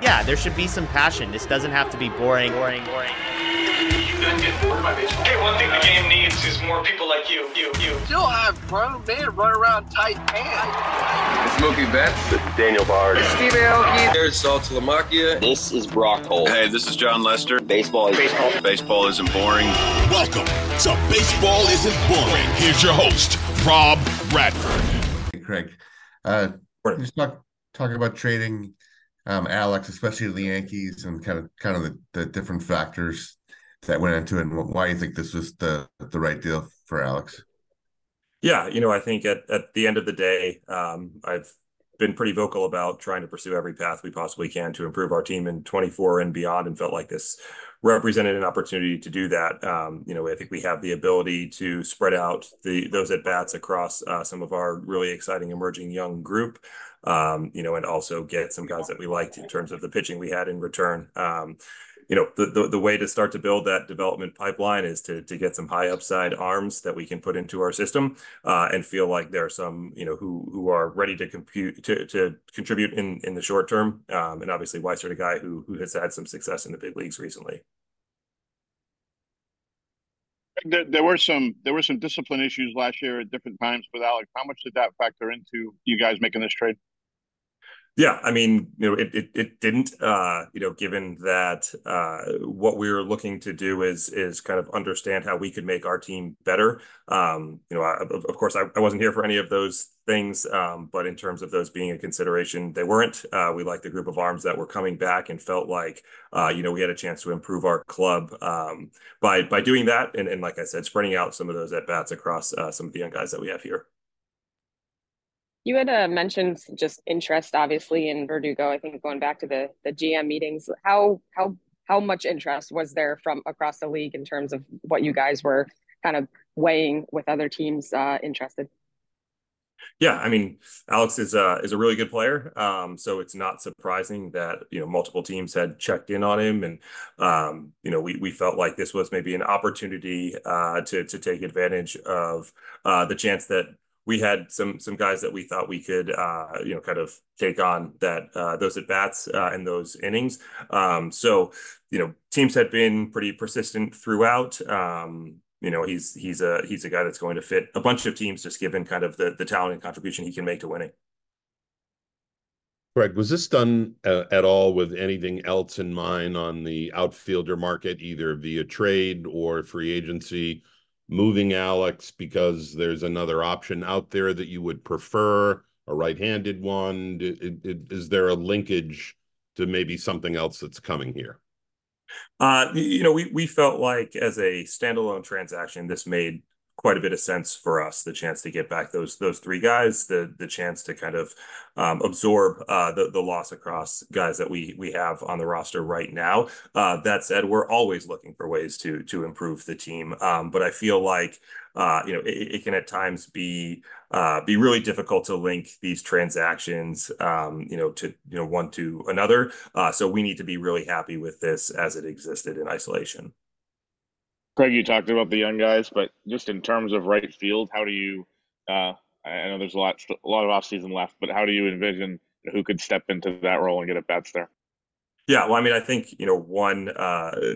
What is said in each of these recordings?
Yeah, there should be some passion. This doesn't have to be boring, boring, boring. You guys get bored by baseball. Hey, one thing the game needs is more people like you, you, you. Still have grown men run around tight pants. It's Mookie Betts. This is Daniel Bard. It's Steve Aoki. There's Saltalamacchia. This is Brock Holt. Hey, this is Jon Lester. Baseball is baseball. Baseball isn't boring. Welcome to Baseball Isn't Boring. Here's your host, Rob Bradford. Hey, Craig. Uh, just talk, talking about trading um, Alex, especially the Yankees, and kind of kind of the, the different factors that went into it, and why you think this was the the right deal for Alex. Yeah, you know, I think at at the end of the day, um, I've been pretty vocal about trying to pursue every path we possibly can to improve our team in 24 and beyond, and felt like this represented an opportunity to do that. Um, you know, I think we have the ability to spread out the those at bats across uh, some of our really exciting emerging young group um, you know, and also get some guys that we liked in terms of the pitching we had in return. Um, you know, the, the, the way to start to build that development pipeline is to to get some high upside arms that we can put into our system uh, and feel like there are some, you know, who who are ready to compute to, to contribute in in the short term. Um, and obviously, Weissert, a guy who who has had some success in the big leagues recently. There, there, were some there were some discipline issues last year at different times with Alex. How much did that factor into you guys making this trade? Yeah, I mean, you know, it it, it didn't, uh, you know, given that uh, what we were looking to do is is kind of understand how we could make our team better. Um, you know, I, of, course, I, I, wasn't here for any of those things, um, but in terms of those being a consideration, they weren't. Uh, we liked the group of arms that were coming back and felt like, uh, you know, we had a chance to improve our club um, by by doing that, and, and like I said, spreading out some of those at bats across uh, some of the young guys that we have here. You had uh, mentioned just interest, obviously, in Verdugo. I think going back to the the GM meetings, how how how much interest was there from across the league in terms of what you guys were kind of weighing with other teams uh, interested? Yeah, I mean, Alex is a is a really good player. Um, so it's not surprising that you know multiple teams had checked in on him, and um, you know we we felt like this was maybe an opportunity uh, to to take advantage of uh, the chance that we had some some guys that we thought we could uh, you know kind of take on that uh, those at bats uh, and those innings. Um, so you know teams had been pretty persistent throughout. Um, you know he's he's a he's a guy that's going to fit a bunch of teams just given kind of the the talent and contribution he can make to winning. Greg, was this done uh, at all with anything else in mind on the outfielder market, either via trade or free agency, moving Alex because there's another option out there that you would prefer, a right-handed one? Is there a linkage to maybe something else that's coming here? Uh, you know, we we felt like as a standalone transaction, this made quite a bit of sense for us. The chance to get back those those three guys, the the chance to kind of um, absorb uh, the the loss across guys that we we have on the roster right now. Uh, that said, we're always looking for ways to to improve the team. Um, but I feel like uh, you know, it, it, can at times be uh, be really difficult to link these transactions, um, you know, to you know one to another. Uh, so we need to be really happy with this as it existed in isolation. Craig, you talked about the young guys, but just in terms of right field, how do you? Uh, I know there's a lot a lot of off season left, but how do you envision who could step into that role and get at bats there? Yeah, well, I mean, I think you know one uh,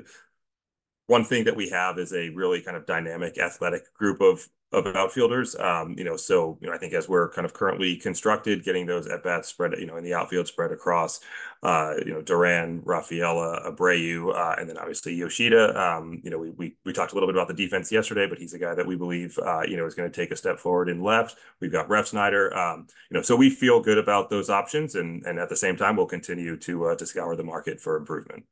one thing that we have is a really kind of dynamic athletic group of of outfielders. Um, you know, so you know, I think as we're kind of currently constructed, getting those at bats spread, you know, in the outfield spread across, uh, you know, Duran, Rafaela, Abreu, uh, and then obviously Yoshida. Um, you know, we, we we talked a little bit about the defense yesterday, but he's a guy that we believe, uh, you know, is going to take a step forward in left. We've got Refsnyder. Um, you know, so we feel good about those options, and and at the same time, we'll continue to uh, to scour the market for improvement.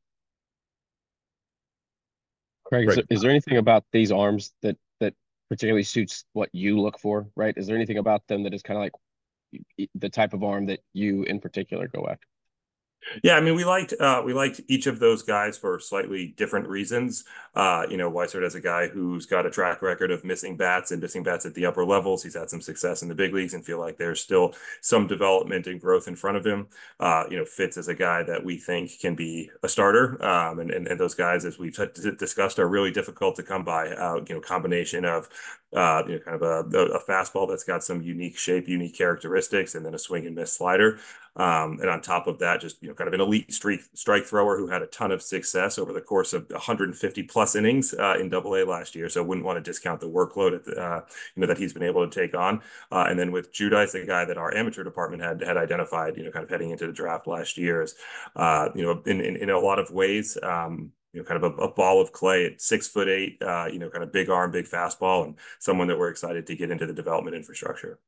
Craig, is there, is there anything about these arms that that particularly suits what you look for? Right? Is there anything about them that is kind of like the type of arm that you in particular go after? Yeah, I mean, we liked uh, we liked each of those guys for slightly different reasons. Uh, you know, Weissert as a guy who's got a track record of missing bats and missing bats at the upper levels. He's had some success in the big leagues and feel like there's still some development and growth in front of him. Uh, you know, Fitts as a guy that we think can be a starter. Um, and, and, and those guys, as we've discussed, are really difficult to come by. Uh, you know, combination of uh, you know, kind of a, a fastball that's got some unique shape, unique characteristics, and then a swing and miss slider. Um, and on top of that, just you know, kind of an elite streak, strike thrower who had a ton of success over the course of 150 plus innings uh, in Double A last year. So wouldn't want to discount the workload the, uh, you know that he's been able to take on. Uh, and then with Judice, the guy that our amateur department had had identified, you know, kind of heading into the draft last year, is uh, you know, in, in, in a lot of ways. Um, you know, kind of a, a, ball of clay at six foot eight, uh, you know, kind of big arm, big fastball, and someone that we're excited to get into the development infrastructure.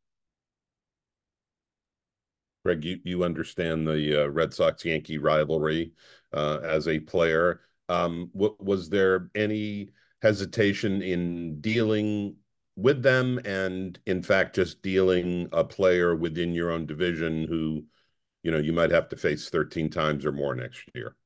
Greg, you, you understand the uh, Red Sox Yankee rivalry uh, as a player. Um, what, was there any hesitation in dealing with them, and in fact, just dealing a player within your own division who, you know, you might have to face 13 times or more next year?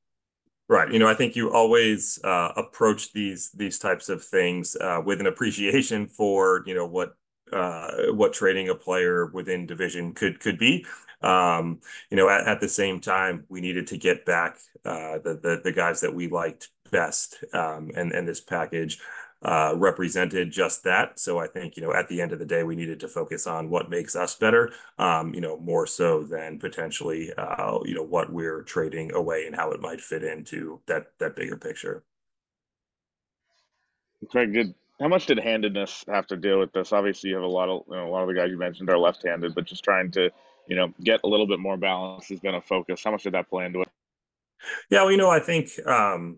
Right. You know, I think you always uh, approach these these types of things uh, with an appreciation for you know what uh, what trading a player within division could could be. Um, you know, at, at, the same time, we needed to get back uh, the, the, the guys that we liked best, um, and and this package uh, represented just that. So I think you know, at the end of the day, we needed to focus on what makes us better, um, you know, more so than potentially uh, you know what we're trading away and how it might fit into that that bigger picture. Craig, did how much did handedness have to deal with this? Obviously, you have a lot of you know, a lot of the guys you mentioned are left-handed, but just trying to you know, get a little bit more balance has been a focus. How much did that play into it? Yeah, well, you know, I think um,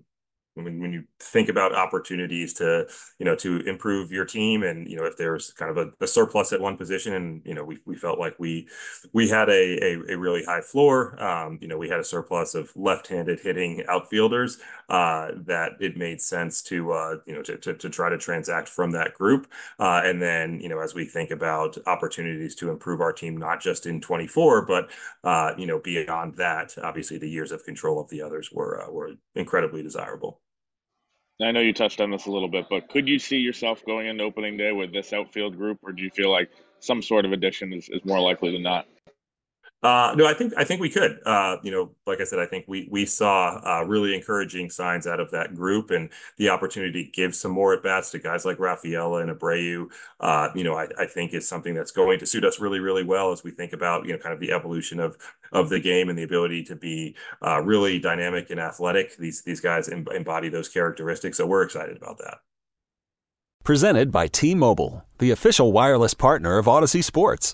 when, when you think about opportunities to you know to improve your team and you know if there's kind of a, a surplus at one position and you know we, we felt like we we had a, a, a really high floor um, you know we had a surplus of left-handed hitting outfielders uh, that it made sense to uh, you know to, to, to, try to transact from that group. Uh, and then you know as we think about opportunities to improve our team not just in 24 but uh, you know beyond that obviously the years of control of the others were uh, were incredibly desirable I know you touched on this a little bit, but could you see yourself going into opening day with this outfield group, or do you feel like some sort of addition is, is more likely than not. Uh, no, I think I think we could. Uh, you know, like I said, I think we we saw uh, really encouraging signs out of that group, and the opportunity to give some more at bats to guys like Rafaela and Abreu. Uh, you know, I, I think is something that's going to suit us really, really well as we think about you know kind of the evolution of of the game and the ability to be uh, really dynamic and athletic. These these guys embody those characteristics, so we're excited about that. Presented by T-Mobile, the official wireless partner of Audacy Sports.